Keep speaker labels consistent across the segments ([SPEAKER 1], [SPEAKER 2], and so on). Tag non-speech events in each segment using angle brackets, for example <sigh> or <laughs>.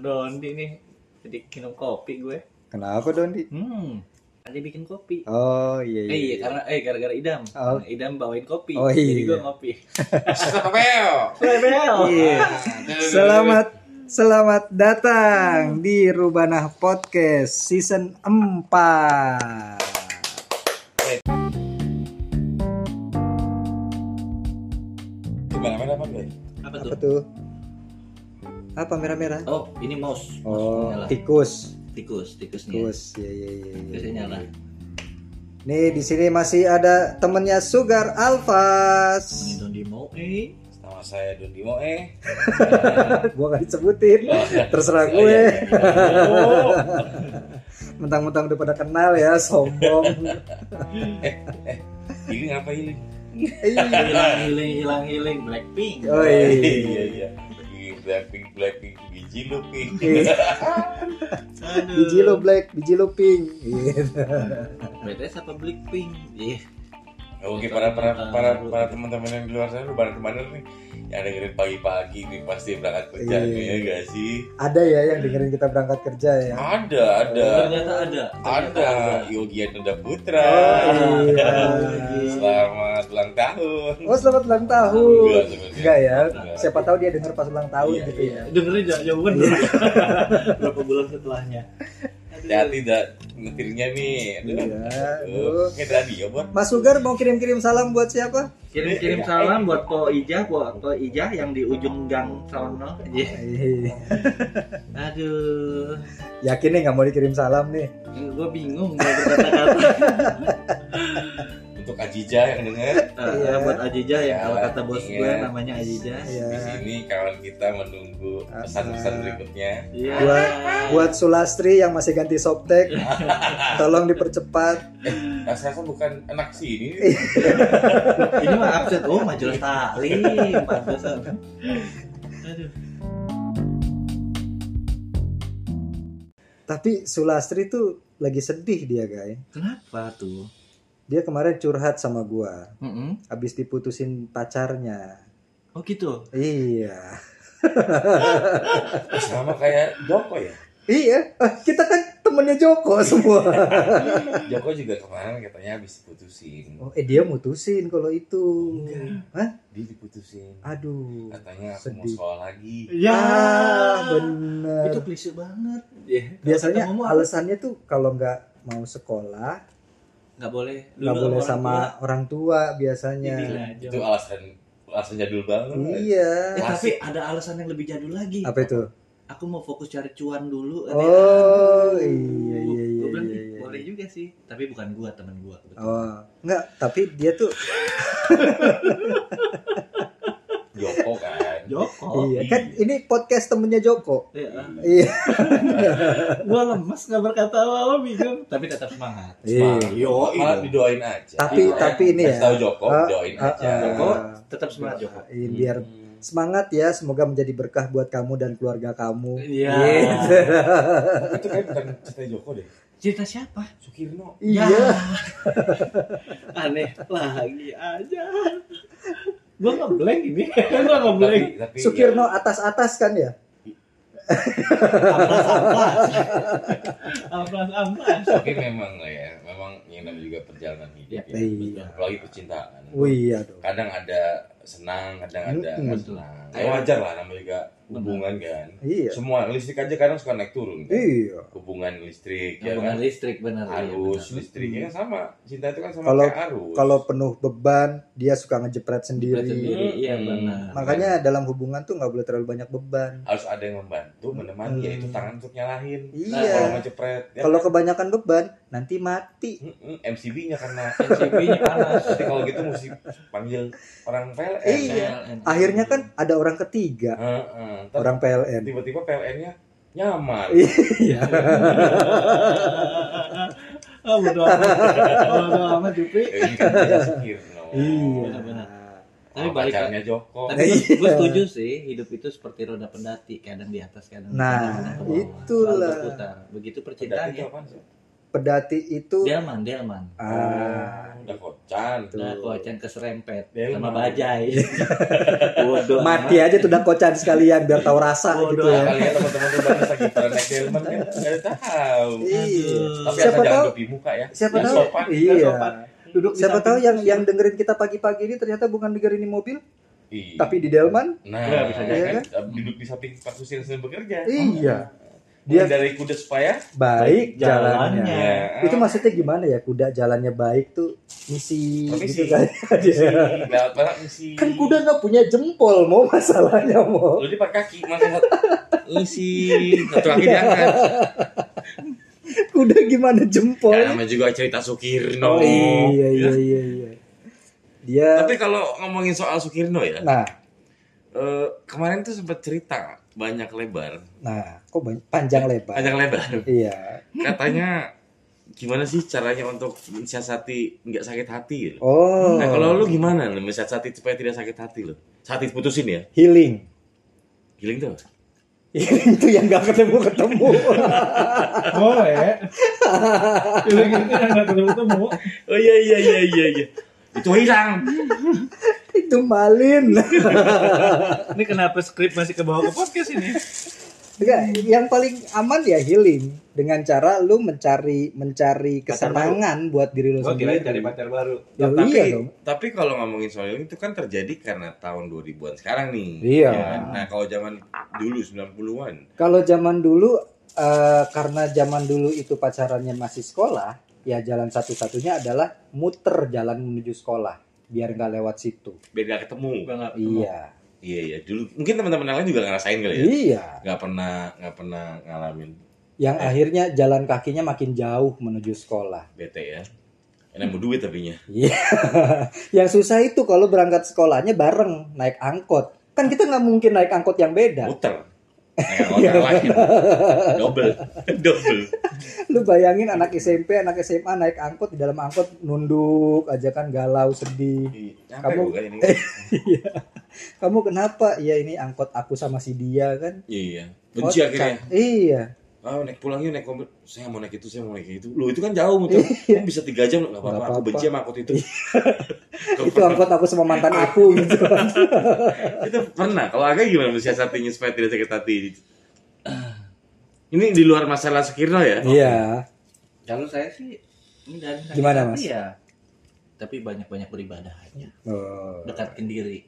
[SPEAKER 1] Dondi nih. Jadi minum kopi gue.
[SPEAKER 2] Kenapa Dondi?
[SPEAKER 1] Hmm. Ada bikin kopi.
[SPEAKER 2] Oh iya
[SPEAKER 1] Eh iya
[SPEAKER 2] iya.
[SPEAKER 1] karena eh gara-gara idam.
[SPEAKER 2] Oh.
[SPEAKER 1] Karena idam bawain kopi.
[SPEAKER 2] Oh,
[SPEAKER 1] Jadi
[SPEAKER 2] iya.
[SPEAKER 1] gue ngopi.
[SPEAKER 2] Iya. Selamat selamat datang di Rubanah Podcast season 4.
[SPEAKER 3] Gimana mana apa gue?
[SPEAKER 1] Apa tuh?
[SPEAKER 2] Apa tuh? Apa merah-merah?
[SPEAKER 1] Oh, ini mouse.
[SPEAKER 2] Oh,
[SPEAKER 1] Mouse nyala.
[SPEAKER 2] tikus.
[SPEAKER 1] tikus, tikusnya.
[SPEAKER 2] Tikus. Iya iya iya. iya.
[SPEAKER 1] Tikusnya nyala.
[SPEAKER 2] Nih di sini masih ada temennya Sugar Alfas.
[SPEAKER 1] Ini Dondi mau eh.
[SPEAKER 3] Nama saya Dondi Moe. <laughs>
[SPEAKER 2] gua gak disebutin. Terserah
[SPEAKER 3] Oh,
[SPEAKER 2] gue.
[SPEAKER 3] iya, iya, iya. <laughs>
[SPEAKER 2] Mentang-mentang udah pada kenal ya, sombong. <laughs>
[SPEAKER 3] Ini ngapa ini?
[SPEAKER 2] Iya.
[SPEAKER 1] Hilang hilang hilang hilang Blackpink.
[SPEAKER 2] Oh,
[SPEAKER 3] iya
[SPEAKER 2] iya.
[SPEAKER 3] iya. Blackpink Blackpink biji lu pink. <laughs>
[SPEAKER 1] Aduh.
[SPEAKER 2] biji lo black, biji lo pink. Gitu.
[SPEAKER 1] BTS apa Blackpink? Iya.
[SPEAKER 3] Oke para para para para teman-teman yang di luar sana lu bareng ke mana nih? Yang dengerin pagi-pagi nih pasti berangkat kerja
[SPEAKER 2] Iya.
[SPEAKER 3] nih ya gak sih?
[SPEAKER 2] Ada ya yang dengerin kita berangkat kerja ya.
[SPEAKER 3] Ada ada
[SPEAKER 1] Ternyata ada. Ternyata
[SPEAKER 3] ada Yogi Ananda Putra.
[SPEAKER 2] Oh, iya.
[SPEAKER 3] Selamat ulang tahun.
[SPEAKER 2] Oh selamat ulang tahun.
[SPEAKER 3] Enggak.
[SPEAKER 2] Enggak ya.
[SPEAKER 3] Enggak.
[SPEAKER 2] Siapa tahu dia dengar pas ulang tahun
[SPEAKER 3] Iya,
[SPEAKER 2] gitu
[SPEAKER 3] iya.
[SPEAKER 2] ya.
[SPEAKER 1] Dengerin jauh jauh bener. <laughs> Berapa bulan setelahnya?
[SPEAKER 3] Hati-hati dah ngetirnya nih. Aduh.
[SPEAKER 2] Iya.
[SPEAKER 3] Aduh. radio buat.
[SPEAKER 2] Mas Sugar mau kirim-kirim salam buat siapa?
[SPEAKER 1] Kirim-kirim salam buat Po Ijah, buat Po Ijah yang di ujung gang sono. Iya.
[SPEAKER 2] Iya.
[SPEAKER 1] Aduh,
[SPEAKER 2] Yakin nih nggak mau dikirim salam nih?
[SPEAKER 1] gue bingung mau berkata-kata. <laughs>
[SPEAKER 3] Untuk Ajija yang denger
[SPEAKER 1] Eh,
[SPEAKER 2] Iya.
[SPEAKER 1] buat Ajijah ya,
[SPEAKER 3] Ya,
[SPEAKER 1] kalau kata bos gue
[SPEAKER 3] ingat.
[SPEAKER 1] namanya Ajijah.
[SPEAKER 2] Iya.
[SPEAKER 3] di sini kawan kita menunggu pesan-pesan berikutnya.
[SPEAKER 1] Iya.
[SPEAKER 2] Buat buat Sulastri yang masih ganti softtek, <laughs> tolong dipercepat.
[SPEAKER 3] Rasa-rasa bukan anak sini. <laughs>
[SPEAKER 1] Ini mah absen. Oh, majelis taklim. Pantesan. Aduh.
[SPEAKER 2] Tapi Sulastri tuh lagi sedih dia guys.
[SPEAKER 1] Kenapa tuh?
[SPEAKER 2] Dia kemarin curhat sama gua,
[SPEAKER 1] Mm-mm.
[SPEAKER 2] habis diputusin pacarnya.
[SPEAKER 1] Oh gitu.
[SPEAKER 2] Iya. <laughs>
[SPEAKER 3] Sama kayak Joko ya.
[SPEAKER 2] Iya, eh, kita kan temennya Joko semua. <laughs>
[SPEAKER 3] Joko juga kemarin katanya habis diputusin.
[SPEAKER 2] Oh, eh dia mutusin kalau itu. Hah?
[SPEAKER 3] Dia diputusin.
[SPEAKER 2] Aduh.
[SPEAKER 3] Katanya aku mau
[SPEAKER 2] sedih.
[SPEAKER 3] sekolah lagi.
[SPEAKER 1] Ya.
[SPEAKER 2] Ah, bener.
[SPEAKER 1] Itu klise banget. Ya.
[SPEAKER 2] Biasanya alasannya tuh kalau nggak mau sekolah,
[SPEAKER 1] nggak boleh.
[SPEAKER 2] nggak boleh
[SPEAKER 1] orang
[SPEAKER 2] sama orang tua biasanya.
[SPEAKER 1] Gila,
[SPEAKER 3] Itu alasan alasan jadul banget.
[SPEAKER 2] Iya.
[SPEAKER 1] Eh, tapi ada alasan yang lebih jadul lagi.
[SPEAKER 2] Apa itu?
[SPEAKER 1] Aku mau fokus cari cuan dulu.
[SPEAKER 2] Oh, iya iya iya.
[SPEAKER 1] Bilang,
[SPEAKER 2] iya,
[SPEAKER 1] "Ih,
[SPEAKER 2] iya.
[SPEAKER 1] boleh juga sih. Tapi bukan gua, teman gua. kebetulan.
[SPEAKER 2] Oh, enggak, tapi dia tuh. <laughs>
[SPEAKER 3] Joko.
[SPEAKER 2] iya kan ini podcast temennya Joko.
[SPEAKER 1] Iya.
[SPEAKER 2] Iya. <laughs>
[SPEAKER 1] Gua lemes nggak berkata apa-apa bingung. Tapi tetap semangat.
[SPEAKER 2] Iya.
[SPEAKER 3] Yo, malah didoain aja.
[SPEAKER 2] Tapi
[SPEAKER 1] Iya.
[SPEAKER 2] tapi ini
[SPEAKER 3] Kasih
[SPEAKER 2] ya.
[SPEAKER 3] tahu Joko,
[SPEAKER 2] Ah,
[SPEAKER 3] doain
[SPEAKER 2] ah,
[SPEAKER 3] aja.
[SPEAKER 2] ah.
[SPEAKER 1] Joko tetap semangat Joko.
[SPEAKER 2] Iya, biar semangat ya, semoga menjadi berkah buat kamu dan keluarga kamu.
[SPEAKER 1] Iya.
[SPEAKER 2] Gitu. <laughs>
[SPEAKER 3] Itu kan bukan cerita Joko deh.
[SPEAKER 1] Cerita siapa?
[SPEAKER 3] Sukirno.
[SPEAKER 2] Iya.
[SPEAKER 1] Ya. <laughs> Aneh lagi aja. Gua nggak blank ini. <laughs> Gua nggak blank.
[SPEAKER 3] Tapi, tapi
[SPEAKER 2] Sukirno atas-atas kan ya?
[SPEAKER 1] Amplas amplas. Amplas amplas.
[SPEAKER 3] Ya, tapi memang lah ya, memang yang namanya juga perjalanan hidup ya.
[SPEAKER 2] Iya.
[SPEAKER 3] Apalagi percintaan.
[SPEAKER 2] Oh iya dong.
[SPEAKER 3] Kadang ada senang, kadang ada
[SPEAKER 2] Mm-mm.
[SPEAKER 3] nggak senang. Ya wajar lah namanya juga hubungan kan.
[SPEAKER 2] Iya.
[SPEAKER 3] Semua listrik aja kadang suka naik turun kan.
[SPEAKER 2] Iya.
[SPEAKER 3] Hubungan listrik ya
[SPEAKER 1] Hubungan
[SPEAKER 3] kan.
[SPEAKER 1] listrik benar. iya,
[SPEAKER 3] Arus
[SPEAKER 1] benar.
[SPEAKER 3] listriknya kan sama. Cinta itu kan sama
[SPEAKER 2] Kalau-
[SPEAKER 3] kayak arus.
[SPEAKER 2] Kalau penuh beban, dia suka ngejepret sendiri.
[SPEAKER 1] Jepret sendiri, iya
[SPEAKER 3] Hmm.
[SPEAKER 1] benar.
[SPEAKER 2] Makanya dalam hubungan tuh nggak boleh terlalu banyak beban.
[SPEAKER 3] harus ada yang membantu menemani
[SPEAKER 2] Mm.
[SPEAKER 3] yaitu tangan untuk nyalahin.
[SPEAKER 2] Iya.
[SPEAKER 3] Nah, kalau ngejepret ya.
[SPEAKER 2] Kalau kebanyakan beban, nanti mati.
[SPEAKER 3] Mm-mm, MCB-nya karena
[SPEAKER 1] NCP-nya panas.
[SPEAKER 3] Nanti kalau gitu mesti panggil orang PLN.
[SPEAKER 2] Iya.
[SPEAKER 1] PLN.
[SPEAKER 2] Akhirnya kan ada orang ketiga,
[SPEAKER 3] Heeh. Ntar
[SPEAKER 2] orang PLN.
[SPEAKER 3] tiba-tiba PLN-nya nyamar. <laughs>
[SPEAKER 2] Iya.
[SPEAKER 1] Ah, bodo amat. Bodo amat, Jupri.
[SPEAKER 3] Eh, kan dia Sukirno.
[SPEAKER 2] Iya.
[SPEAKER 1] Benar-benar. Tapi
[SPEAKER 3] Tapi
[SPEAKER 1] balik
[SPEAKER 3] pacarnya Joko.
[SPEAKER 1] Tapi gue setuju sih, hidup itu seperti roda pendati, kadang di atas, kadang di
[SPEAKER 2] Nah,
[SPEAKER 1] kadang ke bawah.
[SPEAKER 2] itulah.
[SPEAKER 1] Berputar. Begitu percintaan ya.
[SPEAKER 2] Pedati itu
[SPEAKER 1] Delman, Delman.
[SPEAKER 2] ah
[SPEAKER 3] udah kocan
[SPEAKER 1] Nah, kocan keserempet
[SPEAKER 4] Delman.
[SPEAKER 1] sama bajai. <laughs> Bodoh.
[SPEAKER 2] mati aja tuh udah kocan sekalian biar tahu rasa
[SPEAKER 1] Bodoh
[SPEAKER 2] gitu ya.
[SPEAKER 3] kalian teman-teman tuh lagi pada naik delman kan nggak ada tahu
[SPEAKER 2] Iya.
[SPEAKER 3] tapi
[SPEAKER 2] Siapa tahu-
[SPEAKER 3] dupi muka ya
[SPEAKER 2] Siapa
[SPEAKER 3] Yang
[SPEAKER 2] tahu?
[SPEAKER 3] sopan.
[SPEAKER 2] Iya.
[SPEAKER 4] sopan. Duduk di
[SPEAKER 2] Siapa
[SPEAKER 4] samping
[SPEAKER 2] tahu yang yang dengerin kita pagi-pagi ini ternyata bukan dengerin di mobil,
[SPEAKER 3] Iya.
[SPEAKER 2] tapi di Delman.
[SPEAKER 3] nah
[SPEAKER 4] Ya, bisa
[SPEAKER 2] jadi
[SPEAKER 3] kan duduk di samping Pak Susil sedang bekerja
[SPEAKER 2] Iya.
[SPEAKER 3] dia
[SPEAKER 2] Dia
[SPEAKER 3] dari kuda supaya
[SPEAKER 2] baik jalannya.
[SPEAKER 1] jalannya.
[SPEAKER 3] ya
[SPEAKER 2] Itu maksudnya gimana ya? Kuda jalannya baik tuh misi
[SPEAKER 3] Permisi.
[SPEAKER 2] gitu kan.
[SPEAKER 3] lewat mana misi
[SPEAKER 2] kan kuda nggak punya jempol mau <laughs> masalahnya mau.
[SPEAKER 3] lu di pakai kaki masa misi satu kaki diangkat <laughs>
[SPEAKER 2] Kuda gimana jempol?
[SPEAKER 3] ya namanya juga cerita Sukirno
[SPEAKER 2] Oh iya iya iya iya. Dia
[SPEAKER 3] tapi kalau ngomongin soal Sukirno ya
[SPEAKER 2] nah
[SPEAKER 3] eh, kemarin tuh sempat cerita banyak lebar
[SPEAKER 2] nah kok banyak, panjang lebar.
[SPEAKER 3] panjang lebar <laughs>
[SPEAKER 2] Iya.
[SPEAKER 3] katanya gimana sih caranya untuk mensiasati nggak sakit hati gitu.
[SPEAKER 2] Oh.
[SPEAKER 3] Nah kalau lu gimana lu mensiasati supaya tidak sakit hati lo? Saat diputusin ya,
[SPEAKER 2] healing.
[SPEAKER 3] healing tuh. apa?
[SPEAKER 2] Healing tuh yang nggak ketemu ketemu. <laughs>
[SPEAKER 4] Boleh. Itu gitu yang nggak ketemu ketemu.
[SPEAKER 3] Oh iya iya iya iya iya. Itu hilang.
[SPEAKER 2] Itu malin.
[SPEAKER 4] Ini kenapa skrip masih ke bawah ke podcast ini?
[SPEAKER 2] Enggak, yang paling aman ya healing dengan cara lu mencari mencari kesenangan buat diri lu
[SPEAKER 4] kira
[SPEAKER 2] sendiri.
[SPEAKER 4] cari pacar baru.
[SPEAKER 2] Ya,
[SPEAKER 3] tapi
[SPEAKER 2] iya dong.
[SPEAKER 3] tapi kalau ngomongin soal healing itu kan terjadi karena tahun 2000-an sekarang nih.
[SPEAKER 2] Iya.
[SPEAKER 3] Ya kan? Nah kalau zaman dulu 90-an,
[SPEAKER 2] Kalau zaman dulu eh, karena zaman dulu itu pacarannya masih sekolah, ya jalan satu-satunya adalah muter jalan menuju sekolah biar nggak lewat situ.
[SPEAKER 3] biar ketemu.
[SPEAKER 4] Nggak ketemu.
[SPEAKER 2] Iya.
[SPEAKER 3] Iya iya dulu mungkin teman-teman yang lain juga ngerasain kali ya.
[SPEAKER 2] Iya.
[SPEAKER 3] Nggak pernah nggak pernah ngalamin
[SPEAKER 2] Yang
[SPEAKER 3] Eh.
[SPEAKER 2] akhirnya jalan kakinya makin jauh menuju sekolah.
[SPEAKER 3] bete ya. Enak mau duit tapi nya.
[SPEAKER 2] Iya. <laughs> yang susah itu kalau berangkat sekolahnya bareng naik angkot. Kan kita nggak mungkin naik angkot yang beda.
[SPEAKER 3] muter naik angkot lain <laughs> double <laughs> double <laughs>
[SPEAKER 2] Lu bayangin anak SMP, anak SMA naik angkot di dalam angkot nunduk aja kan galau sedih.
[SPEAKER 3] Nyampe
[SPEAKER 2] Kamu-
[SPEAKER 3] bukan ini. <laughs>
[SPEAKER 2] Iya. Kamu kenapa? Ya ini angkot aku sama si dia kan.
[SPEAKER 3] iya. Benci
[SPEAKER 2] Oh,
[SPEAKER 3] akhirnya.
[SPEAKER 2] Iya.
[SPEAKER 3] ah naik pulang yuk naik mobil. Saya mau naik itu saya mau naik itu. Lu itu kan jauh muter. Kamu bisa tiga jam nggak apa-apa. Aku benci sama angkot itu. <laughs>
[SPEAKER 2] Itu angkot aku sama mantan aku gitu.
[SPEAKER 3] itu pernah. Kalau agak gimana mensiasatinya supaya tidak sakit hati ini di luar masalah Sukirno ya
[SPEAKER 2] Iya.
[SPEAKER 1] Kalau saya sih enggak sakit
[SPEAKER 2] Gimana, Mas?
[SPEAKER 1] Ya. Tapi banyak-banyak beribadah aja.
[SPEAKER 2] Oh.
[SPEAKER 1] Dekatin diri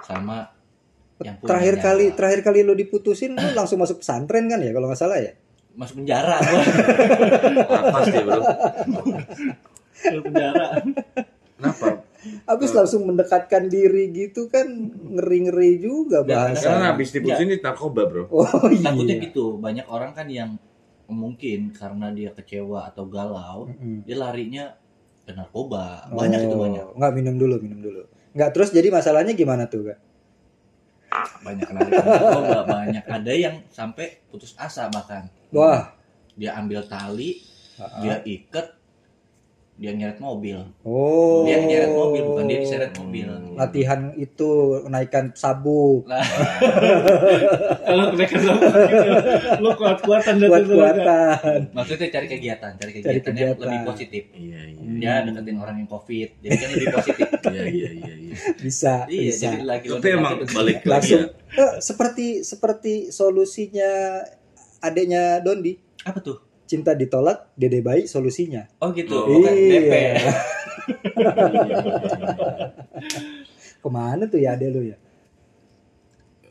[SPEAKER 1] sama yang punya
[SPEAKER 2] Terakhir
[SPEAKER 1] nyawa.
[SPEAKER 2] kali terakhir kali lu diputusin lu langsung masuk pesantren kan ya kalau nggak salah ya?
[SPEAKER 1] masuk penjara <laughs> gua.
[SPEAKER 3] lapas dia bro <laughs>
[SPEAKER 1] Masuk penjara.
[SPEAKER 3] kenapa
[SPEAKER 2] Habis langsung mendekatkan diri gitu kan ngeri-ngeri juga
[SPEAKER 3] karena
[SPEAKER 2] bahasa.
[SPEAKER 3] habis diputusin di narkoba bro
[SPEAKER 2] Oh
[SPEAKER 1] Takutnya
[SPEAKER 2] iya.
[SPEAKER 1] gitu. Banyak orang kan yang mungkin karena dia kecewa atau galau,
[SPEAKER 2] Mm-mm.
[SPEAKER 1] dia larinya ke narkoba. Banyak itu
[SPEAKER 2] Oh,
[SPEAKER 1] banyak.
[SPEAKER 2] Nggak minum dulu, minum dulu. Nggak terus jadi masalahnya gimana tuh, Kak?
[SPEAKER 1] Banyak yang lari ke narkoba, <laughs> banyak ada yang sampai putus asa bahkan.
[SPEAKER 2] Wah.
[SPEAKER 1] Dia ambil tali, dia ikat, dia nyeret mobil.
[SPEAKER 2] Oh.
[SPEAKER 1] Dia nyeret mobil bukan dia diseret mobil.
[SPEAKER 2] Latihan itu naikkan sabuk,
[SPEAKER 1] Lah, <laughs>
[SPEAKER 4] Kalau mereka sama gitu, lu kuat-kuatan dan
[SPEAKER 2] kuat-kuatan.
[SPEAKER 1] maksudnya cari kegiatan, cari
[SPEAKER 2] Cari
[SPEAKER 1] kegiatan, yang
[SPEAKER 2] kegiatan.
[SPEAKER 1] lebih positif.
[SPEAKER 3] iya iya
[SPEAKER 1] Ya deketin orang yang covid, jadi kan lebih positif. <laughs>
[SPEAKER 3] iya iya iya iya
[SPEAKER 2] Bisa,
[SPEAKER 1] iya,
[SPEAKER 2] bisa.
[SPEAKER 1] jadi lagi
[SPEAKER 3] tapi emang balik lagi
[SPEAKER 2] Langsung
[SPEAKER 3] ya
[SPEAKER 2] Eh, seperti seperti solusinya adiknya Dondi.
[SPEAKER 1] apa tuh?
[SPEAKER 2] Cinta ditolak, dede bayi solusinya.
[SPEAKER 1] Oh gitu,
[SPEAKER 3] Oh,
[SPEAKER 1] bukan
[SPEAKER 2] iya. <laughs>
[SPEAKER 1] DP.
[SPEAKER 2] Ke mana tuh ya adek lu ya?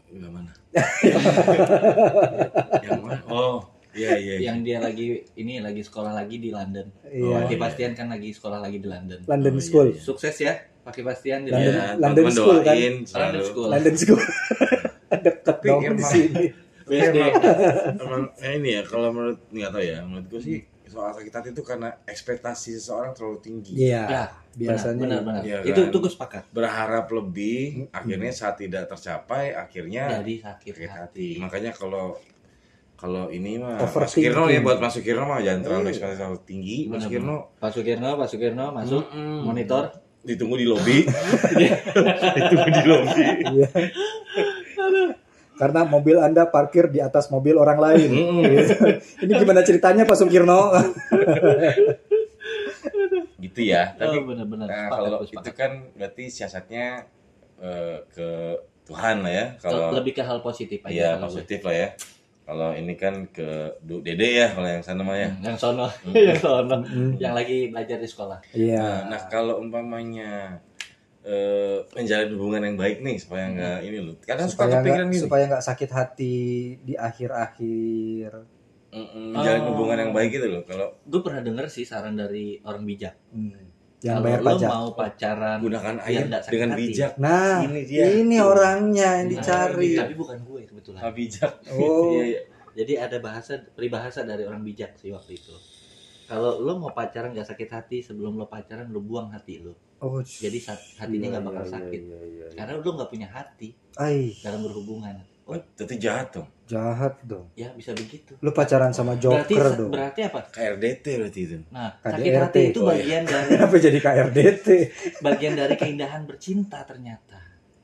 [SPEAKER 3] Yang mana? <laughs> yang mana? Oh, iya iya. iya.
[SPEAKER 1] Yang dia lagi ini lagi sekolah lagi di London.
[SPEAKER 2] Iya.
[SPEAKER 1] Pakai
[SPEAKER 3] iya.
[SPEAKER 1] Bastian kan lagi sekolah lagi di London.
[SPEAKER 2] London
[SPEAKER 3] Oh, iya,
[SPEAKER 2] School.
[SPEAKER 3] iya.
[SPEAKER 1] Sukses ya, pakai Bastian di
[SPEAKER 2] London-
[SPEAKER 3] Ya,
[SPEAKER 1] London.
[SPEAKER 2] London School kan?
[SPEAKER 3] selalu.
[SPEAKER 1] London School.
[SPEAKER 2] London School. <laughs> Deket
[SPEAKER 3] Tapi
[SPEAKER 2] dong di
[SPEAKER 3] emang-
[SPEAKER 2] sini.
[SPEAKER 1] BSD.
[SPEAKER 3] Emang eh, ini ya kalau menurut nggak tahu ya, menurut gue sih soal sakit hati itu karena ekspektasi seseorang terlalu tinggi.
[SPEAKER 2] Iya.
[SPEAKER 1] Ya,
[SPEAKER 2] biasanya.
[SPEAKER 1] benar benar.
[SPEAKER 3] Iya
[SPEAKER 1] Itu
[SPEAKER 3] kan?
[SPEAKER 1] itu gue sepakat.
[SPEAKER 3] Berharap lebih,
[SPEAKER 2] Mm-mm.
[SPEAKER 3] akhirnya saat tidak tercapai, akhirnya
[SPEAKER 1] Jadi sakit
[SPEAKER 3] sakit hati.
[SPEAKER 1] hati.
[SPEAKER 3] Makanya kalau kalau ini mah. Mas Kirno ya buat Mas Kirno mah jangan terlalu
[SPEAKER 2] Iya.
[SPEAKER 3] ekspektasi terlalu tinggi. Mas Kirno
[SPEAKER 1] Pak Sukirno, Pak Sukirno masuk
[SPEAKER 3] Mm-mm.
[SPEAKER 1] monitor.
[SPEAKER 3] ditunggu di lobi. <laughs> ditunggu di lobi. <laughs>
[SPEAKER 2] Karena mobil Anda parkir di atas mobil orang lain. Gitu. <laughs> Ini gimana ceritanya Pak Sukirno? <laughs>
[SPEAKER 3] gitu ya tapi
[SPEAKER 1] oh, benar-benar.
[SPEAKER 3] nah,
[SPEAKER 1] Sepakat,
[SPEAKER 3] kalau itu
[SPEAKER 1] sepakat.
[SPEAKER 3] kan berarti siasatnya eh, ke Tuhan lah ya kalau
[SPEAKER 1] lebih ke hal positif aja
[SPEAKER 3] iya positif lah ya kalau ini kan ke Du Dede ya kalau yang sana mah ya
[SPEAKER 1] Hmm, yang sono <laughs> yang sono yang lagi belajar di sekolah
[SPEAKER 2] Iya.
[SPEAKER 3] Nah, nah, kalau umpamanya eh menjalin hubungan yang baik nih supaya nggak ini loh. Kadang suka
[SPEAKER 2] supaya
[SPEAKER 3] kepikiran
[SPEAKER 2] nggak
[SPEAKER 3] gini.
[SPEAKER 2] supaya nggak sakit hati di akhir-akhir.
[SPEAKER 3] Mm-mm, menjalin
[SPEAKER 1] Oh.
[SPEAKER 3] hubungan yang baik gitu loh. Kalau
[SPEAKER 1] gue pernah denger sih saran dari orang bijak
[SPEAKER 2] Hmm. Yang
[SPEAKER 1] kalau
[SPEAKER 2] bayar
[SPEAKER 1] lo
[SPEAKER 2] pajak.
[SPEAKER 1] mau pacaran
[SPEAKER 3] gunakan air dengan
[SPEAKER 1] hati.
[SPEAKER 3] bijak.
[SPEAKER 2] Nah,
[SPEAKER 3] Ini dia.
[SPEAKER 2] ini
[SPEAKER 3] Tuh.
[SPEAKER 2] orangnya yang
[SPEAKER 1] Nah,
[SPEAKER 2] dicari.
[SPEAKER 1] tapi bukan gue kebetulan
[SPEAKER 3] Ah, bijak. <laughs>
[SPEAKER 2] Oh.
[SPEAKER 3] Iya, iya.
[SPEAKER 1] jadi ada bahasa peribahasa dari orang bijak sih waktu itu kalau lo mau pacaran gak sakit hati sebelum lo pacaran lo buang hati lo
[SPEAKER 2] Oh,
[SPEAKER 1] jadi hatinya nggak bakal
[SPEAKER 2] iya,
[SPEAKER 1] sakit
[SPEAKER 2] iya, iya, iya.
[SPEAKER 1] karena lo nggak punya hati
[SPEAKER 2] Ai,
[SPEAKER 1] dalam berhubungan oh
[SPEAKER 3] Itu jahat dong.
[SPEAKER 2] jahat dong.
[SPEAKER 1] ya bisa begitu
[SPEAKER 2] Lu pacaran sama
[SPEAKER 1] berarti
[SPEAKER 2] Joker dong.
[SPEAKER 1] berarti apa
[SPEAKER 3] KRDT berarti itu.
[SPEAKER 1] nah
[SPEAKER 2] KDRT.
[SPEAKER 1] sakit hati itu
[SPEAKER 3] Oh, iya.
[SPEAKER 1] bagian dari
[SPEAKER 2] Kenapa jadi KRDT?
[SPEAKER 1] bagian dari keindahan bercinta ternyata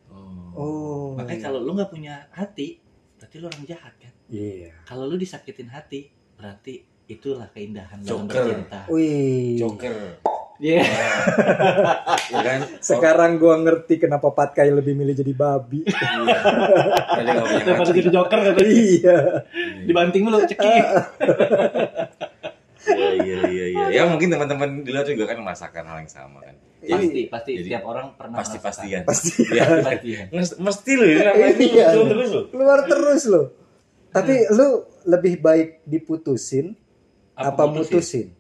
[SPEAKER 3] Oh.
[SPEAKER 2] Oh.
[SPEAKER 1] makanya kalau lo nggak punya hati berarti lo orang jahat kan
[SPEAKER 2] Iya.
[SPEAKER 1] kalau lo disakitin hati berarti itulah keindahan dalam
[SPEAKER 3] Joker.
[SPEAKER 1] bercinta
[SPEAKER 2] Wih.
[SPEAKER 3] Joker.
[SPEAKER 1] Iya. <laughs>
[SPEAKER 3] Ya kan?
[SPEAKER 2] Sekarang gua ngerti kenapa Patkai lebih milih jadi babi.
[SPEAKER 3] Iya. Punya
[SPEAKER 1] daripada jadi joker kan
[SPEAKER 2] iya. <laughs>
[SPEAKER 1] dibanting mulu cekik <laughs>
[SPEAKER 3] Iya iya iya iya. Ya mungkin teman-teman di luar juga kan merasakan hal yang sama kan.
[SPEAKER 1] pasti pasti
[SPEAKER 3] Jadi-
[SPEAKER 1] setiap orang pernah
[SPEAKER 3] Pasti pastikan.
[SPEAKER 2] Pasti.
[SPEAKER 3] Ya.
[SPEAKER 1] pasti ya.
[SPEAKER 3] Mes- Mesti loh ini
[SPEAKER 2] Iya.
[SPEAKER 3] muncul terus loh.
[SPEAKER 2] Keluar terus loh. Tapi lu lebih baik diputusin apa, mutusin?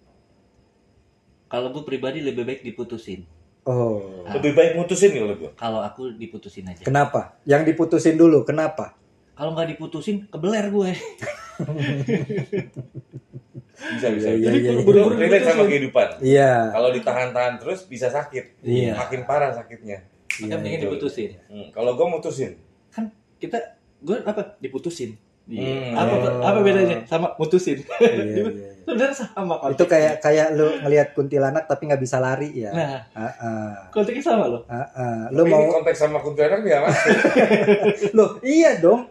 [SPEAKER 1] Kalau gue pribadi lebih baik diputusin
[SPEAKER 2] Oh.
[SPEAKER 3] Lebih baik mutusin kalau gue.
[SPEAKER 1] kalau aku diputusin aja
[SPEAKER 2] Kenapa? Yang diputusin dulu, kenapa?
[SPEAKER 1] kalau nggak diputusin kebeler gue
[SPEAKER 3] Bisa bisa.
[SPEAKER 2] Iya,
[SPEAKER 3] Jadi
[SPEAKER 2] iya, iya.
[SPEAKER 3] buru-buru relate sama kehidupan.
[SPEAKER 2] Iya.
[SPEAKER 3] Kalau ditahan-tahan terus bisa sakit.
[SPEAKER 2] Iya.
[SPEAKER 3] Makin parah sakitnya.
[SPEAKER 2] Iya,
[SPEAKER 1] kan pengen
[SPEAKER 3] betul.
[SPEAKER 1] diputusin
[SPEAKER 3] Hmm, Kalau gue mutusin.
[SPEAKER 1] kan kita gue apa diputusin
[SPEAKER 3] Hmm.
[SPEAKER 1] apa
[SPEAKER 2] Oh.
[SPEAKER 1] apa bedanya sama mutusin
[SPEAKER 2] Iya, iya, <laughs> iya.
[SPEAKER 1] sebenarnya sama konteksnya.
[SPEAKER 2] Itu kayak kayak lu ngelihat kuntilanak tapi nggak bisa lari ya.
[SPEAKER 1] nah
[SPEAKER 2] Heeh.
[SPEAKER 1] konteksnya sama loh
[SPEAKER 2] Heeh. Lu
[SPEAKER 3] Tapi
[SPEAKER 2] mau
[SPEAKER 3] ini konteks sama kuntilanak nggak masuk. <laughs>
[SPEAKER 2] Loh, iya dong.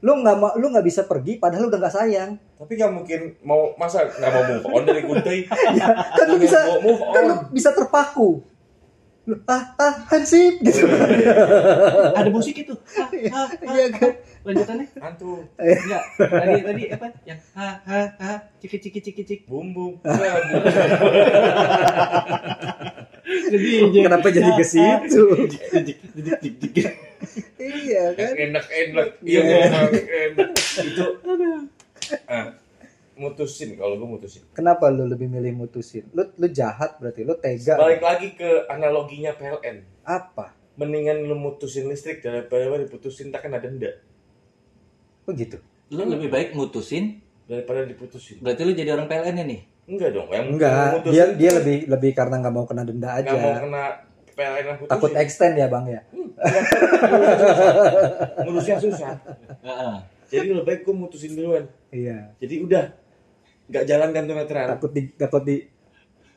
[SPEAKER 2] Lu nggak mau lu nggak bisa pergi padahal lu udah nggak sayang.
[SPEAKER 3] Tapi nggak mungkin mau masa nggak mau move on dari kunti. <laughs>
[SPEAKER 2] Ya, kan lu bisa
[SPEAKER 3] Mau move
[SPEAKER 2] kan lu bisa terpaku. Ah, ah, hansip gitu.
[SPEAKER 1] ada musik itu Ah, ah, ah,
[SPEAKER 2] Iya kan?
[SPEAKER 1] lanjutannya
[SPEAKER 3] Hantu.
[SPEAKER 1] enggak tadi tadi apa yang ha ha ha ciki ciki ciki ciki
[SPEAKER 3] Bumbu.
[SPEAKER 1] jadi <laughs>
[SPEAKER 2] Kenapa jadi ke situ? iya kan?
[SPEAKER 3] enak enak. Iya
[SPEAKER 2] Iya.
[SPEAKER 3] enak enak. Itu. Mutusin kalau gue mutusin.
[SPEAKER 2] Kenapa lu lebih milih mutusin? Lu lu jahat berarti lu tega.
[SPEAKER 3] Balik lagi ke analoginya PLN.
[SPEAKER 2] Apa?
[SPEAKER 3] Mendingan lu mutusin listrik daripada diputusin tak kena denda.
[SPEAKER 2] Begitu.
[SPEAKER 1] lu lebih baik mutusin
[SPEAKER 3] Daripada diputusin.
[SPEAKER 1] berarti lu jadi orang PLN ya nih
[SPEAKER 3] Enggak dong. Yang
[SPEAKER 2] Enggak, dia
[SPEAKER 3] itu
[SPEAKER 2] dia lebih lebih karena nggak mau kena denda
[SPEAKER 3] nggak mau
[SPEAKER 2] aja.
[SPEAKER 3] kena PLN yang putusin.
[SPEAKER 2] Takut extend ya, Bang ya. <laughs>
[SPEAKER 3] Ngurusnya susah.
[SPEAKER 1] Heeh.
[SPEAKER 3] Jadi lebih baik gue mutusin duluan.
[SPEAKER 2] Iya.
[SPEAKER 3] Jadi udah nggak jalan gantung meteran.
[SPEAKER 2] Takut di takut di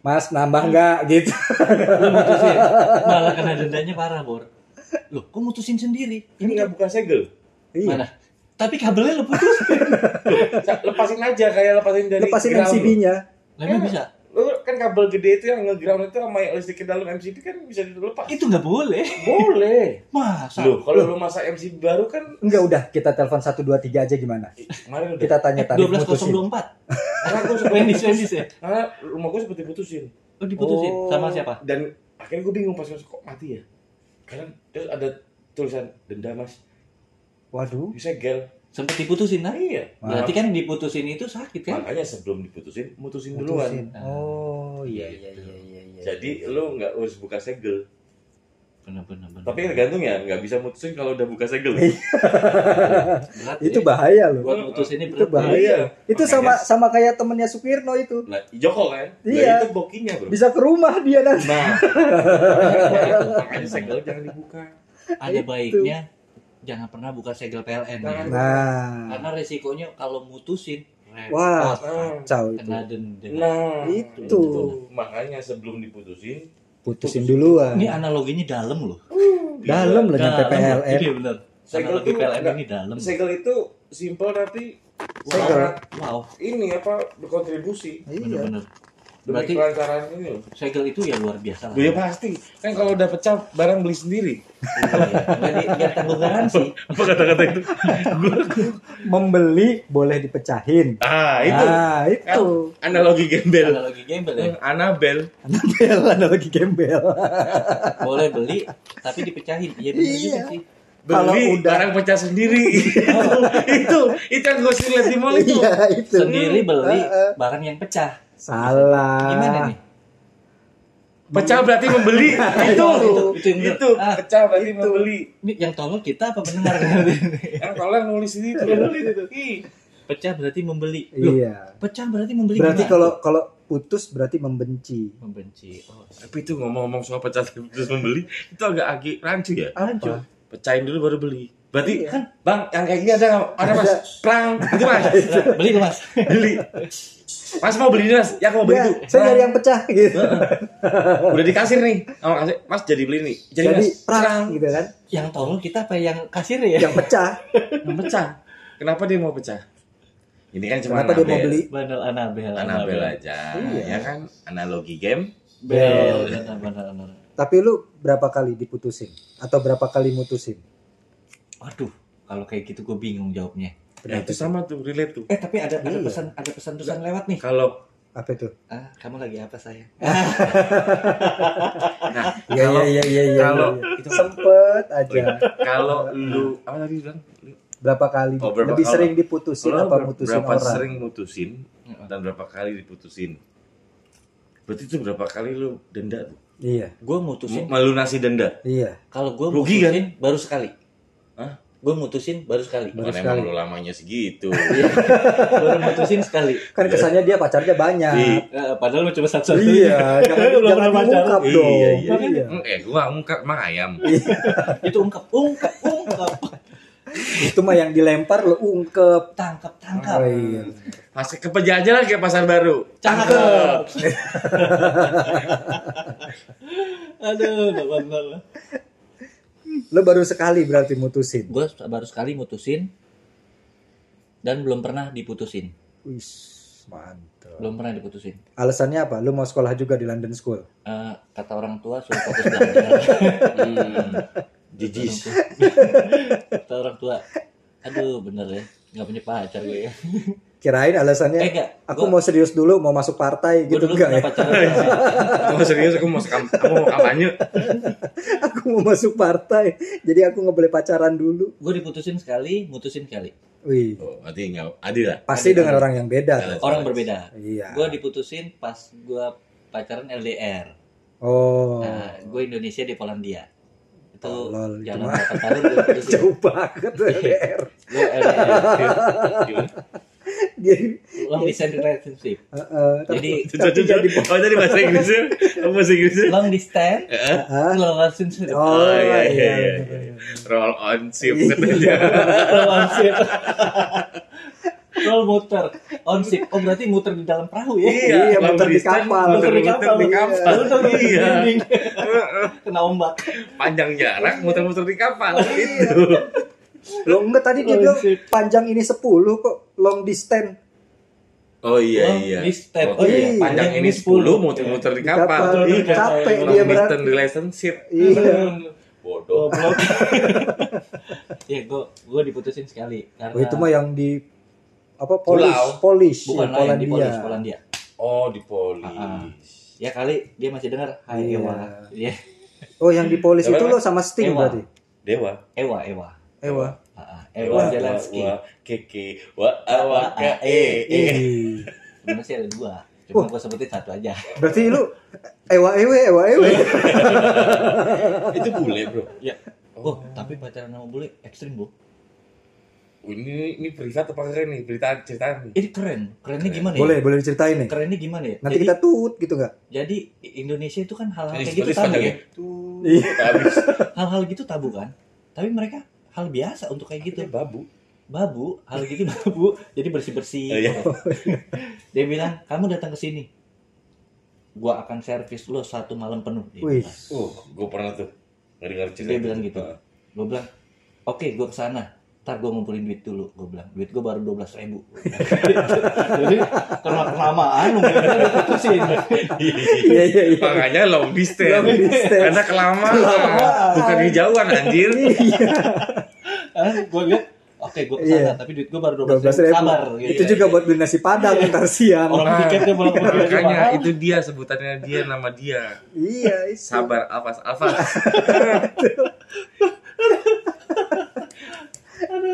[SPEAKER 2] Mas nambah nggak gitu.
[SPEAKER 1] lu mutusin malah kena dendanya parah bor Loh, kok mutusin sendiri?
[SPEAKER 3] Ini nggak buka segel.
[SPEAKER 2] Iya.
[SPEAKER 1] Mana? Tapi kabelnya lu putus. <laughs>
[SPEAKER 3] Lepasin aja kayak lepasin dari
[SPEAKER 2] Lepasin
[SPEAKER 3] lu.
[SPEAKER 2] MCB-nya.
[SPEAKER 1] Lah emang bisa.
[SPEAKER 3] Lu kan kabel gede itu yang nge-ground itu sama yang listrik ke dalam MCB kan bisa dilepas.
[SPEAKER 1] Itu nggak boleh.
[SPEAKER 3] Boleh. <laughs>
[SPEAKER 1] Masa?
[SPEAKER 3] Loh, kalau lu masa MCB baru kan
[SPEAKER 2] Enggak udah, kita telepon 123 aja gimana?
[SPEAKER 3] kemarin udah.
[SPEAKER 2] Kita tanya tadi
[SPEAKER 1] 12024. <laughs>
[SPEAKER 3] Karena gue sempat
[SPEAKER 1] Wendy's, Wendy's ya.
[SPEAKER 3] karena rumah gue seperti putusin.
[SPEAKER 1] Oh, diputusin
[SPEAKER 2] Oh.
[SPEAKER 1] sama siapa?
[SPEAKER 3] Dan akhirnya gue bingung pas masuk kok mati ya. Karena terus ada tulisan denda mas
[SPEAKER 2] Waduh.
[SPEAKER 3] disegel.
[SPEAKER 1] Sempet diputusin nah?
[SPEAKER 3] Iya.
[SPEAKER 1] Berarti kan diputusin itu sakit kan?
[SPEAKER 3] Makanya sebelum diputusin, mutusin duluan.
[SPEAKER 2] Mutusin. Oh, iya iya iya iya iya.
[SPEAKER 3] Jadi lu nggak harus buka segel.
[SPEAKER 1] Benar benar benar.
[SPEAKER 3] Tapi tergantung ya, nggak bisa mutusin kalau udah buka segel.
[SPEAKER 1] berat
[SPEAKER 2] itu
[SPEAKER 1] ya.
[SPEAKER 2] bahaya loh.
[SPEAKER 1] buat mutus ini
[SPEAKER 2] Itu
[SPEAKER 1] berat. ya.
[SPEAKER 2] bahaya.
[SPEAKER 3] Iya.
[SPEAKER 2] Itu
[SPEAKER 3] Makanya-
[SPEAKER 2] sama sama kayak temennya Sukirno itu.
[SPEAKER 3] Nah, Joko kan?
[SPEAKER 2] Iya.
[SPEAKER 3] Nah, itu bokinya bro.
[SPEAKER 2] Bisa ke rumah dia nanti.
[SPEAKER 3] Nah, <laughs> makanya segel jangan dibuka.
[SPEAKER 1] Ada
[SPEAKER 2] Itu.
[SPEAKER 1] baiknya jangan pernah buka segel PLN. ya.
[SPEAKER 3] Jangan.
[SPEAKER 2] Nah,
[SPEAKER 1] Karena resikonya kalau mutusin repot,
[SPEAKER 2] Wah.
[SPEAKER 3] Nah,
[SPEAKER 2] kacau itu.
[SPEAKER 1] kena denda.
[SPEAKER 3] nah
[SPEAKER 2] Itu.
[SPEAKER 3] Makanya sebelum diputusin,
[SPEAKER 2] Putusin duluan.
[SPEAKER 1] Ini analoginya dalam loh.
[SPEAKER 2] Dalam lah nyampe. PLN.
[SPEAKER 1] Iya benar.
[SPEAKER 3] Segel
[SPEAKER 1] Analogi
[SPEAKER 3] tuh
[SPEAKER 1] PLN
[SPEAKER 3] enggak.
[SPEAKER 1] ini dalam.
[SPEAKER 3] Segel itu simple tapi
[SPEAKER 2] Segel.
[SPEAKER 3] sangat
[SPEAKER 1] Wow,
[SPEAKER 3] ini apa berkontribusi
[SPEAKER 2] Iya.
[SPEAKER 1] bener-bener. Berarti
[SPEAKER 3] kelancaran ini loh.
[SPEAKER 1] segel itu ya luar biasa lah.
[SPEAKER 3] Ya pasti. Kan kalau udah pecah barang beli sendiri.
[SPEAKER 1] Iya, nggak tanggung garansi.
[SPEAKER 3] Apa kata-kata itu? <laughs>
[SPEAKER 2] Membeli boleh dipecahin.
[SPEAKER 3] ah, itu.
[SPEAKER 2] Ah, itu.
[SPEAKER 3] Analogi gembel.
[SPEAKER 1] Analogi gembel ya.
[SPEAKER 3] Anabel.
[SPEAKER 2] Anabel, analogi gembel.
[SPEAKER 1] Boleh beli tapi dipecahin. Iya bener
[SPEAKER 2] Iya.
[SPEAKER 1] juga sih.
[SPEAKER 2] Kalau
[SPEAKER 3] Beli
[SPEAKER 2] udah-
[SPEAKER 3] barang pecah sendiri. <laughs> itu itu yang gue sering lihat di mall itu.
[SPEAKER 2] Iya, itu.
[SPEAKER 1] Sendiri beli
[SPEAKER 2] Heeh.
[SPEAKER 1] barang yang pecah.
[SPEAKER 2] Salah.
[SPEAKER 1] Gimana nih?
[SPEAKER 3] Pecah berarti membeli. <laughs> itu.
[SPEAKER 1] itu, itu.
[SPEAKER 3] Itu
[SPEAKER 1] Ah.
[SPEAKER 3] pecah berarti membeli.
[SPEAKER 1] Ini yang tolong kita apa pendengar?
[SPEAKER 3] Kan kalau yang nulis ini itu. Ih,
[SPEAKER 1] pecah berarti membeli. Loh,
[SPEAKER 2] Iya.
[SPEAKER 1] pecah berarti membeli.
[SPEAKER 2] Berarti kalau kalau putus berarti membenci.
[SPEAKER 1] membenci. Oh,
[SPEAKER 3] Tapi itu ngomong-ngomong soal pecah <laughs> terus membeli itu agak agak rancu ya.
[SPEAKER 1] Lanjut.
[SPEAKER 3] Pecahin dulu baru beli. Berarti
[SPEAKER 2] Iya.
[SPEAKER 3] kan bang yang kayak gini ada nggak? Ada mas.
[SPEAKER 2] Ada.
[SPEAKER 3] Prang itu mas.
[SPEAKER 1] Beli tuh mas.
[SPEAKER 3] beli. Mas mau beli ini, mas. Ya aku mau beli
[SPEAKER 2] Ya,
[SPEAKER 3] itu.
[SPEAKER 2] saya nyari yang pecah gitu.
[SPEAKER 3] Udah dikasir nih. Sama kasih. Mas jadi beli nih. Jadi,
[SPEAKER 2] Jadi
[SPEAKER 3] mas.
[SPEAKER 2] perang gitu kan.
[SPEAKER 1] Yang tolong kita apa yang kasir ya?
[SPEAKER 2] Yang pecah.
[SPEAKER 3] Yang pecah. Kenapa dia mau pecah? Ini kan cuma
[SPEAKER 2] Kenapa dia mau beli?
[SPEAKER 1] Bandel Anabel.
[SPEAKER 3] Anabel aja.
[SPEAKER 2] Iya.
[SPEAKER 3] Ya kan analogi game.
[SPEAKER 1] Bel. Benar.
[SPEAKER 2] Tapi lu berapa kali diputusin? Atau berapa kali mutusin?
[SPEAKER 1] Waduh, kalau kayak gitu gue bingung jawabnya.
[SPEAKER 3] Ya, itu sama tuh relate tuh.
[SPEAKER 1] Eh tapi ada ada
[SPEAKER 2] Iya.
[SPEAKER 1] pesan ada pesan-pesan lewat nih.
[SPEAKER 3] Kalau
[SPEAKER 2] Apa itu?
[SPEAKER 1] Ah, kamu lagi apa sayang? <laughs>
[SPEAKER 3] nah
[SPEAKER 2] Iya
[SPEAKER 3] kalau
[SPEAKER 2] iya iya iya.
[SPEAKER 3] kalau
[SPEAKER 2] iya.
[SPEAKER 3] itu
[SPEAKER 2] sempet aja.
[SPEAKER 3] kalau lu apa tadi bilang?
[SPEAKER 2] Berapa kali?
[SPEAKER 3] Oh, berapa
[SPEAKER 2] lebih
[SPEAKER 3] kali?
[SPEAKER 2] sering diputusin
[SPEAKER 3] Kalau
[SPEAKER 2] apa
[SPEAKER 3] ber-
[SPEAKER 2] mutusin
[SPEAKER 3] berapa
[SPEAKER 2] orang?
[SPEAKER 3] sering mutusin dan berapa kali diputusin? Berarti itu berapa kali lu denda tuh?
[SPEAKER 2] Iya,
[SPEAKER 1] Gue mutusin
[SPEAKER 3] Melunasi denda.
[SPEAKER 2] iya.
[SPEAKER 1] kalau gue
[SPEAKER 3] Rugi,
[SPEAKER 1] mutusin baru sekali. Gue mutusin baru sekali.
[SPEAKER 2] Baru
[SPEAKER 3] Bukan
[SPEAKER 2] sekali.
[SPEAKER 3] emang lu lamanya segitu. <laughs>
[SPEAKER 1] baru mutusin sekali.
[SPEAKER 2] Kan kesannya dia pacarnya banyak.
[SPEAKER 3] Iya.
[SPEAKER 1] Eh, padahal lu cuma satu
[SPEAKER 2] Iya, jangan <laughs>
[SPEAKER 1] Lu
[SPEAKER 2] jangan diungkap
[SPEAKER 3] Iya,
[SPEAKER 2] dong.
[SPEAKER 3] iya,
[SPEAKER 2] Iya.
[SPEAKER 3] Eh, gua ngungkap emang ayam. <laughs>
[SPEAKER 1] Itu ungkap, ungkap, ungkap.
[SPEAKER 2] Itu mah yang dilempar lo ungkep.
[SPEAKER 1] Tangkap, tangkap.
[SPEAKER 2] Oh, iya.
[SPEAKER 3] Masih ke penjajahan kayak pasar baru.
[SPEAKER 1] Cakep. Aduh, gak bener.
[SPEAKER 2] Lo baru sekali berarti mutusin.
[SPEAKER 1] Gue baru sekali mutusin dan belum pernah diputusin.
[SPEAKER 2] Wis, mantap.
[SPEAKER 1] Belum pernah diputusin.
[SPEAKER 2] Alasannya apa? Lu mau sekolah juga di London School?
[SPEAKER 1] Eh, kata orang tua suruh fokus belajar. <laughs>
[SPEAKER 3] Hmm. Jijis.
[SPEAKER 1] kata orang tua, aduh bener ya, nggak punya pacar gue ya.
[SPEAKER 2] Kirain alasannya
[SPEAKER 1] Eh enggak,
[SPEAKER 2] aku
[SPEAKER 1] gua-
[SPEAKER 2] mau serius dulu mau masuk partai gitu
[SPEAKER 1] dulu
[SPEAKER 2] enggak ya? <laughs>
[SPEAKER 3] Aku serius aku mau sekam, aku mau kampanye.
[SPEAKER 2] aku mau masuk partai. Jadi aku nggak boleh pacaran dulu.
[SPEAKER 1] Gue diputusin sekali, mutusin sekali.
[SPEAKER 2] Wih,
[SPEAKER 3] Oh, berarti enggak adil lah.
[SPEAKER 2] pasti
[SPEAKER 1] Ada-
[SPEAKER 2] dengan orang yang beda. tuh.
[SPEAKER 1] Orang berbeda.
[SPEAKER 2] Iya.
[SPEAKER 1] Gue diputusin pas gue pacaran LDR.
[SPEAKER 2] Oh,
[SPEAKER 1] Nah, gue Indonesia di Polandia. Itu
[SPEAKER 2] Tolol, itu
[SPEAKER 1] jalan berapa tahun gue diputusin. <laughs>
[SPEAKER 2] jauh banget tuh LDR.
[SPEAKER 1] Gue LDR.
[SPEAKER 2] Dia
[SPEAKER 1] Long distance relationship. <laughs>
[SPEAKER 2] tapi,
[SPEAKER 1] Jadi
[SPEAKER 2] tapi jadi
[SPEAKER 3] Oh, tadi bahasa Inggrisnya. <laughs> Bahasa Inggrisnya.
[SPEAKER 1] long distance
[SPEAKER 2] Hah?
[SPEAKER 1] relationship.
[SPEAKER 2] Oh,
[SPEAKER 3] Oh, iya,
[SPEAKER 2] iya,
[SPEAKER 3] iya,
[SPEAKER 2] iya,
[SPEAKER 3] iya.
[SPEAKER 2] iya.
[SPEAKER 3] Roll on ship
[SPEAKER 2] Iya.
[SPEAKER 3] katanya. <laughs>
[SPEAKER 1] on ship. Roll muter, on ship. Oh berarti muter di dalam perahu ya?
[SPEAKER 2] Iya,
[SPEAKER 3] long
[SPEAKER 2] muter di kapal.
[SPEAKER 3] Muter
[SPEAKER 1] di
[SPEAKER 3] muter
[SPEAKER 1] kapal.
[SPEAKER 3] di kapal.
[SPEAKER 1] Muter di
[SPEAKER 3] Iya.
[SPEAKER 1] dinding. Kena ombak.
[SPEAKER 3] Panjang jarak muter-muter di kapal
[SPEAKER 2] Iya.
[SPEAKER 3] itu.
[SPEAKER 2] Lo enggak tadi dia
[SPEAKER 1] Oh,
[SPEAKER 2] bilang panjang ini 10 kok long distance.
[SPEAKER 3] Oh iya
[SPEAKER 1] Long
[SPEAKER 3] iya.
[SPEAKER 1] distance.
[SPEAKER 3] Oh,
[SPEAKER 2] iya.
[SPEAKER 3] iya. Panjang ini 10 muter-muter di
[SPEAKER 2] Di
[SPEAKER 3] kapal.
[SPEAKER 2] kapal.
[SPEAKER 3] Iya.
[SPEAKER 2] Capek
[SPEAKER 3] Long
[SPEAKER 2] dia berarti.
[SPEAKER 3] distance relationship.
[SPEAKER 2] Iya.
[SPEAKER 3] Bodoh.
[SPEAKER 1] Goblok. <laughs> ya gue gue diputusin sekali karena
[SPEAKER 2] Oh, itu mah yang di apa Polish,
[SPEAKER 3] Pulau.
[SPEAKER 2] Polish,
[SPEAKER 1] bukan
[SPEAKER 2] ya,
[SPEAKER 1] lain di. Polis, Polandia.
[SPEAKER 3] Oh, di polis.
[SPEAKER 1] Ah, ah. Ya kali dia masih dengar. Hai
[SPEAKER 2] Iya.
[SPEAKER 1] Ewa. Iya.
[SPEAKER 2] Oh, yang di Polish
[SPEAKER 3] Siapa
[SPEAKER 2] itu lo sama Sting
[SPEAKER 1] Ewa.
[SPEAKER 2] berarti.
[SPEAKER 3] Dewa.
[SPEAKER 1] Ewa, Ewa.
[SPEAKER 2] Ewa.
[SPEAKER 1] Ah, ah. Ewa Zelensky.
[SPEAKER 3] Wa, keke, wa, awa, ka, e, e.
[SPEAKER 2] Ih.
[SPEAKER 1] Sebenarnya sih ada dua. Cuma gue sebutin satu aja.
[SPEAKER 2] Berarti lu Ewa Ewe, Ewa Ewe. <laughs>
[SPEAKER 3] Itu bule, Bro.
[SPEAKER 1] Ya. Oh, tapi pacaran sama bule ekstrim, Bu.
[SPEAKER 3] Oh, Ini ini privat apa keren nih? Berita cerita nih.
[SPEAKER 1] Ini keren. Kerennya gimana ya?
[SPEAKER 2] Boleh, boleh diceritain nih.
[SPEAKER 1] Kerennya gimana ya?
[SPEAKER 2] Nanti
[SPEAKER 1] jadi,
[SPEAKER 2] kita tut gitu nggak?
[SPEAKER 1] jadi Indonesia itu kan hal-hal
[SPEAKER 3] Ini
[SPEAKER 1] kayak gitu tabu ya.
[SPEAKER 3] Tuh,
[SPEAKER 2] Iya.
[SPEAKER 3] habis.
[SPEAKER 1] Hal-hal gitu tabu kan. Tapi mereka hal biasa untuk kayak gitu.
[SPEAKER 3] Itu babu.
[SPEAKER 1] Babu, hal gitu babu. Jadi bersih-bersih.
[SPEAKER 3] Oh, iya. <laughs>
[SPEAKER 1] Dia bilang, "Kamu datang ke sini. Gua akan servis lo satu malam penuh." Dia
[SPEAKER 2] Wih.
[SPEAKER 1] bilang.
[SPEAKER 3] Uh, gue pernah tuh. Ngeri-ngeri cerita.
[SPEAKER 1] Dia bilang gitu. Gue bilang, oke gue ke sana ntar gue ngumpulin duit dulu gue bilang duit gue baru dua belas ribu <laughs> jadi karena kelamaan nungguinnya udah putusin
[SPEAKER 2] Iya iya iya.
[SPEAKER 3] Makanya long distance.
[SPEAKER 2] Long distance.
[SPEAKER 3] Karena kelamaan. Bukan kejauhan anjir.
[SPEAKER 1] gue lihat oke gue ke sana
[SPEAKER 2] Iya.
[SPEAKER 1] tapi duit gue baru dua belas ribu sabar gitu.
[SPEAKER 2] Itu juga buat beli nasi padang ntar siang.
[SPEAKER 1] orang tiketnya belum
[SPEAKER 3] Makanya itu dia sebutannya dia nama dia.
[SPEAKER 2] Iya. itu.
[SPEAKER 3] Sabar Alfas Alfas. <laughs>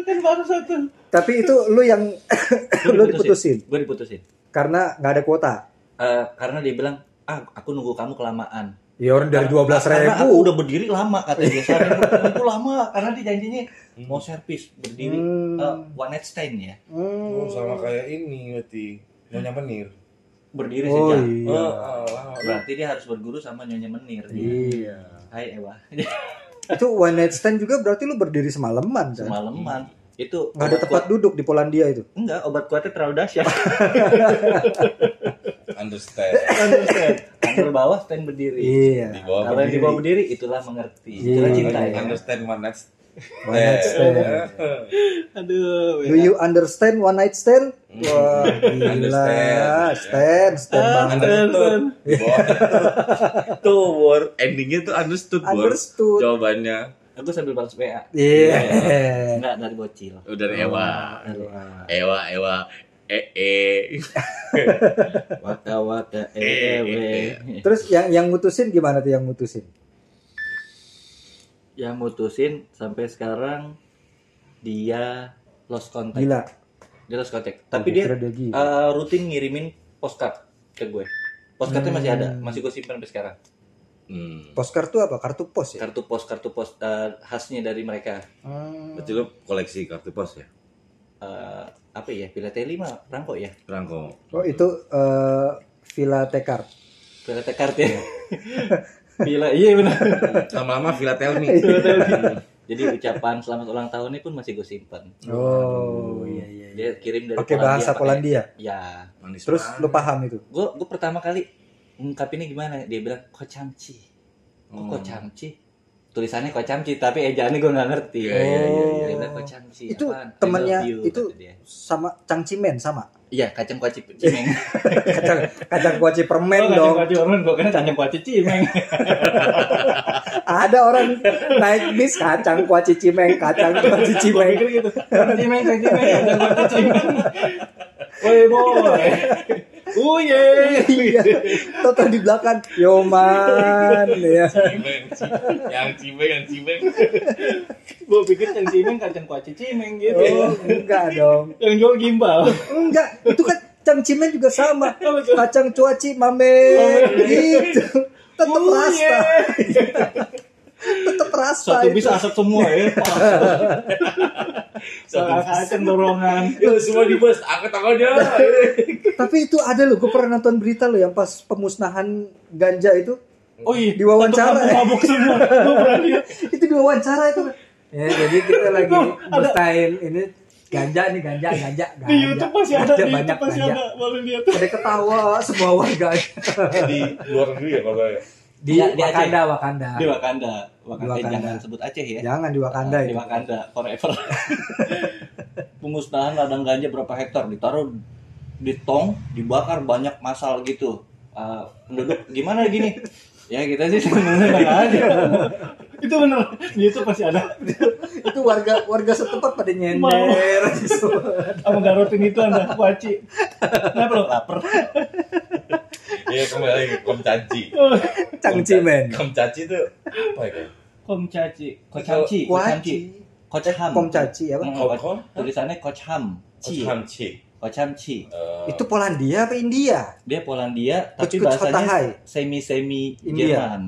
[SPEAKER 1] kan baru satu
[SPEAKER 2] Tapi itu lu yang <laughs> lu diputusin
[SPEAKER 1] gue diputusin
[SPEAKER 2] karena nggak ada kuota.
[SPEAKER 1] Eh, karena dia bilang ah aku nunggu kamu kelamaan
[SPEAKER 2] Ya orang dari dua belas
[SPEAKER 1] Karena aku
[SPEAKER 2] ribu.
[SPEAKER 1] udah berdiri lama katanya dia Soalnya itu lama karena dia janjinya mau servis berdiri
[SPEAKER 2] Hmm.
[SPEAKER 1] eh, one night stand ya
[SPEAKER 3] Oh,
[SPEAKER 2] Hmm.
[SPEAKER 3] sama kayak ini berarti. Nyonya Menir.
[SPEAKER 1] berdiri
[SPEAKER 2] Oh
[SPEAKER 1] sejam
[SPEAKER 2] iya.
[SPEAKER 3] Oh,
[SPEAKER 1] berarti dia harus berguru sama nyonya menir
[SPEAKER 2] Iya.
[SPEAKER 1] Hai Ewa
[SPEAKER 2] Itu one night stand juga berarti lu berdiri semalaman kan?
[SPEAKER 1] semalaman itu
[SPEAKER 2] Nggak ada tempat duduk di Polandia itu.
[SPEAKER 1] kuat- enggak obat kuatnya terlalu dahsyat <laughs>
[SPEAKER 3] Understand.
[SPEAKER 1] Anggur bawah stand berdiri
[SPEAKER 2] Iya.
[SPEAKER 3] Di bawah
[SPEAKER 1] kalau yang di
[SPEAKER 3] berdiri.
[SPEAKER 1] bawah berdiri itulah mengerti
[SPEAKER 2] Iya.
[SPEAKER 1] itulah cinta ya
[SPEAKER 3] Understand one night
[SPEAKER 2] One night stand.
[SPEAKER 1] aduh
[SPEAKER 2] Do you understand one night stand? Wah, gila.
[SPEAKER 3] Understand.
[SPEAKER 2] Stand, stand banget.
[SPEAKER 3] Understood. <laughs> Tuh, Bor. Endingnya tuh understood, Bor.
[SPEAKER 2] Understood.
[SPEAKER 3] Jawabannya.
[SPEAKER 1] Aku sambil balas WA
[SPEAKER 2] Iya.
[SPEAKER 1] enggak dari bocil
[SPEAKER 3] Udah Ewa. Ewa, Ewa. <laughs> Eh, eh.
[SPEAKER 1] waka waka ewe
[SPEAKER 2] Terus yang yang mutusin gimana tuh yang mutusin?
[SPEAKER 1] yang mutusin sampai sekarang dia lost contact
[SPEAKER 2] Gila.
[SPEAKER 1] dia lost contact
[SPEAKER 2] Oh,
[SPEAKER 1] tapi
[SPEAKER 2] gua
[SPEAKER 1] dia
[SPEAKER 2] dia
[SPEAKER 1] eh, rutin ngirimin postcard ke gue postcardnya masih ada
[SPEAKER 2] Hmm.
[SPEAKER 1] masih gue simpan sampai sekarang
[SPEAKER 3] Hmm.
[SPEAKER 2] Postcard tuh apa? Kartu pos ya?
[SPEAKER 1] kartu pos kartu pos eh, khasnya dari mereka
[SPEAKER 2] Hmm.
[SPEAKER 3] Berarti lu koleksi kartu pos ya?
[SPEAKER 1] Eh, apa ya Philately mah rangkok ya
[SPEAKER 3] Rangko.
[SPEAKER 2] Oh itu eh Villa Tekar.
[SPEAKER 1] Philately card ya <laughs> Villa iya benar
[SPEAKER 3] Lama-lama Philatelmi. <laughs>
[SPEAKER 1] jadi ucapan selamat ulang tahunnya pun masih gue simpan
[SPEAKER 2] Oh iya iya. iya.
[SPEAKER 1] dia kirim dari
[SPEAKER 2] Pakai bahasa Polandia.
[SPEAKER 1] ya
[SPEAKER 3] Manis
[SPEAKER 2] Terus
[SPEAKER 3] banget.
[SPEAKER 2] lu paham itu?
[SPEAKER 1] gue gue pertama kali ngungkapinnya gimana dia bilang kocamci kok
[SPEAKER 3] Hmm.
[SPEAKER 1] kocamci tulisannya kocamci tapi ejaannya gue nggak ngerti
[SPEAKER 3] Iya, iya, iya,
[SPEAKER 2] iya.
[SPEAKER 1] dia bilang kocamci
[SPEAKER 2] Itu
[SPEAKER 1] apaan?
[SPEAKER 2] Temennya
[SPEAKER 1] you,
[SPEAKER 2] itu
[SPEAKER 1] kata dia.
[SPEAKER 2] sama cangcimen sama.
[SPEAKER 1] iya kacang kuaci cimeng <laughs>
[SPEAKER 2] Kacang kacang kuaci permen
[SPEAKER 1] Oh,
[SPEAKER 2] dong.
[SPEAKER 1] kuaci permen gue kira kacang kuaci cimeng <laughs>
[SPEAKER 2] Ada orang naik bis kacang kuaci cimeng, kacang kuaci cimeng.
[SPEAKER 1] gitu cimeng kacang cimeng kacang kuaci cimeng <laughs> Woi boy Uye
[SPEAKER 2] Iya. Toto di belakang, Yoman ya.
[SPEAKER 3] Cimeng, Cimeng. yang cimeng, yang cimeng.
[SPEAKER 1] gue pikir kacang cimeng kacang kuaci cimeng gitu
[SPEAKER 2] Oh, enggak dong.
[SPEAKER 1] yang jual gimbal
[SPEAKER 2] Enggak, itu kan cangcimen juga sama. <laughs> Kacang cuaci mame gitu. Tetap
[SPEAKER 1] Oh,
[SPEAKER 2] rasta.
[SPEAKER 1] iya. <laughs>
[SPEAKER 2] Tetap rasta.
[SPEAKER 1] satu
[SPEAKER 2] itu.
[SPEAKER 1] bis asap semua ya <laughs> kacang dorongan
[SPEAKER 3] Yuk, semua di bus. Angkat tangannya.
[SPEAKER 2] Tapi itu ada loh, gue pernah nonton berita loh yang pas pemusnahan ganja itu.
[SPEAKER 1] Oh iya,
[SPEAKER 2] Diwawancara.
[SPEAKER 1] mabuk semua. Gue pernah lihat. <laughs>
[SPEAKER 2] itu diwawancara itu ya jadi kita lagi mustain ini ganja nih ganja ganja <laughs> ganja
[SPEAKER 1] Di YouTube masih ada,
[SPEAKER 2] Ganja,
[SPEAKER 1] di
[SPEAKER 2] banyak
[SPEAKER 1] YouTube masih
[SPEAKER 2] ganja
[SPEAKER 1] ada. Boleh lihat.
[SPEAKER 2] ada ketawa semua warga
[SPEAKER 3] Di luar negeri ya kalau ya.
[SPEAKER 2] Di,
[SPEAKER 1] di
[SPEAKER 2] Wakanda Wakanda
[SPEAKER 1] Di Wakanda. Wakanda,
[SPEAKER 2] Wakanda.
[SPEAKER 1] jangan sebut Aceh ya.
[SPEAKER 2] jangan di Wakanda
[SPEAKER 1] di
[SPEAKER 2] itu
[SPEAKER 1] Wakanda forever. <laughs> Pemusnahan ladang ganja berapa hektar ditaruh di tong, dibakar banyak masal gitu. Ah, penduduk gimana gini? <laughs> Ya kita sih sebenarnya aja. <laughs> itu benar. Di YouTube pasti ada.
[SPEAKER 2] itu warga warga setempat pada nyender.
[SPEAKER 1] Sama garotin itu anda waci. Kenapa lo lapar?
[SPEAKER 3] Iya, kembali lagi Komcaci. <laughs>
[SPEAKER 2] cangcimen
[SPEAKER 3] Komcaci itu apa ya? Kak?
[SPEAKER 1] Kom caci, kocamci, kocamci,
[SPEAKER 2] kuaci
[SPEAKER 1] kocham.
[SPEAKER 2] kom caci apa
[SPEAKER 3] Kom-
[SPEAKER 1] ko-
[SPEAKER 3] kom?
[SPEAKER 1] Tulisannya kocham. Ci.
[SPEAKER 3] Komcaci.
[SPEAKER 1] Kocamci.
[SPEAKER 3] Eh,
[SPEAKER 2] itu Polandia apa India
[SPEAKER 1] Dia Polandia tapi bahasanya
[SPEAKER 2] Hatahai.
[SPEAKER 1] semi semi
[SPEAKER 2] India.
[SPEAKER 1] Jerman.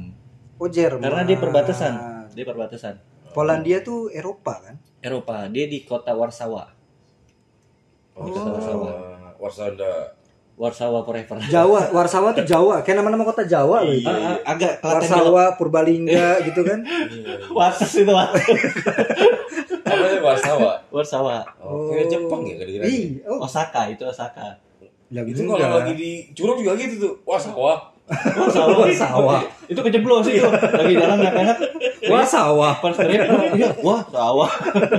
[SPEAKER 2] oh Jerman
[SPEAKER 1] Karena dia perbatasan. Dia perbatasan.
[SPEAKER 2] Polandia tuh Eropa kan
[SPEAKER 1] Eropa. Dia di kota Warsawa.
[SPEAKER 3] Oh,
[SPEAKER 1] Kota Warsawa.
[SPEAKER 3] Warsanda.
[SPEAKER 1] Warsawa forever.
[SPEAKER 2] Jawa Warsawa tuh Jawa kayak nama-nama kota Jawa loh itu
[SPEAKER 1] ah, agak Klaten
[SPEAKER 2] Warsawa Purbalingga gitu kan
[SPEAKER 1] Wates itu.
[SPEAKER 3] Apa sih Warsawa?
[SPEAKER 1] Warsawa.
[SPEAKER 3] Oh, kayak Jepang ya kira-kira.
[SPEAKER 2] Iya, oh,
[SPEAKER 1] Osaka itu Osaka.
[SPEAKER 2] ya
[SPEAKER 3] Itu
[SPEAKER 2] gitu
[SPEAKER 3] kalau
[SPEAKER 2] enggak.
[SPEAKER 3] lagi di Curug juga gitu tuh. Warsawa.
[SPEAKER 1] Wah sawah.
[SPEAKER 2] Wah, sawah.
[SPEAKER 1] itu kejeblos itu. Lagi jalan enak-enak.
[SPEAKER 2] Wah sawah.
[SPEAKER 1] Pas iya, wah sawah.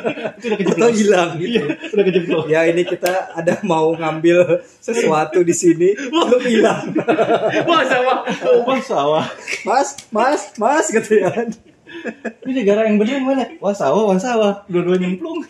[SPEAKER 1] <laughs> itu udah
[SPEAKER 2] Atau
[SPEAKER 1] kejeblos.
[SPEAKER 2] hilang gitu.
[SPEAKER 1] Iya, udah kejeblos.
[SPEAKER 2] Ya ini kita ada mau ngambil sesuatu di sini, lu hilang.
[SPEAKER 1] Wah sawah. Wah sawah.
[SPEAKER 2] Mas, mas, mas gitu ya.
[SPEAKER 1] Ini negara yang bener mana? Wah sawah, wah sawah. Dua-dua nyemplung.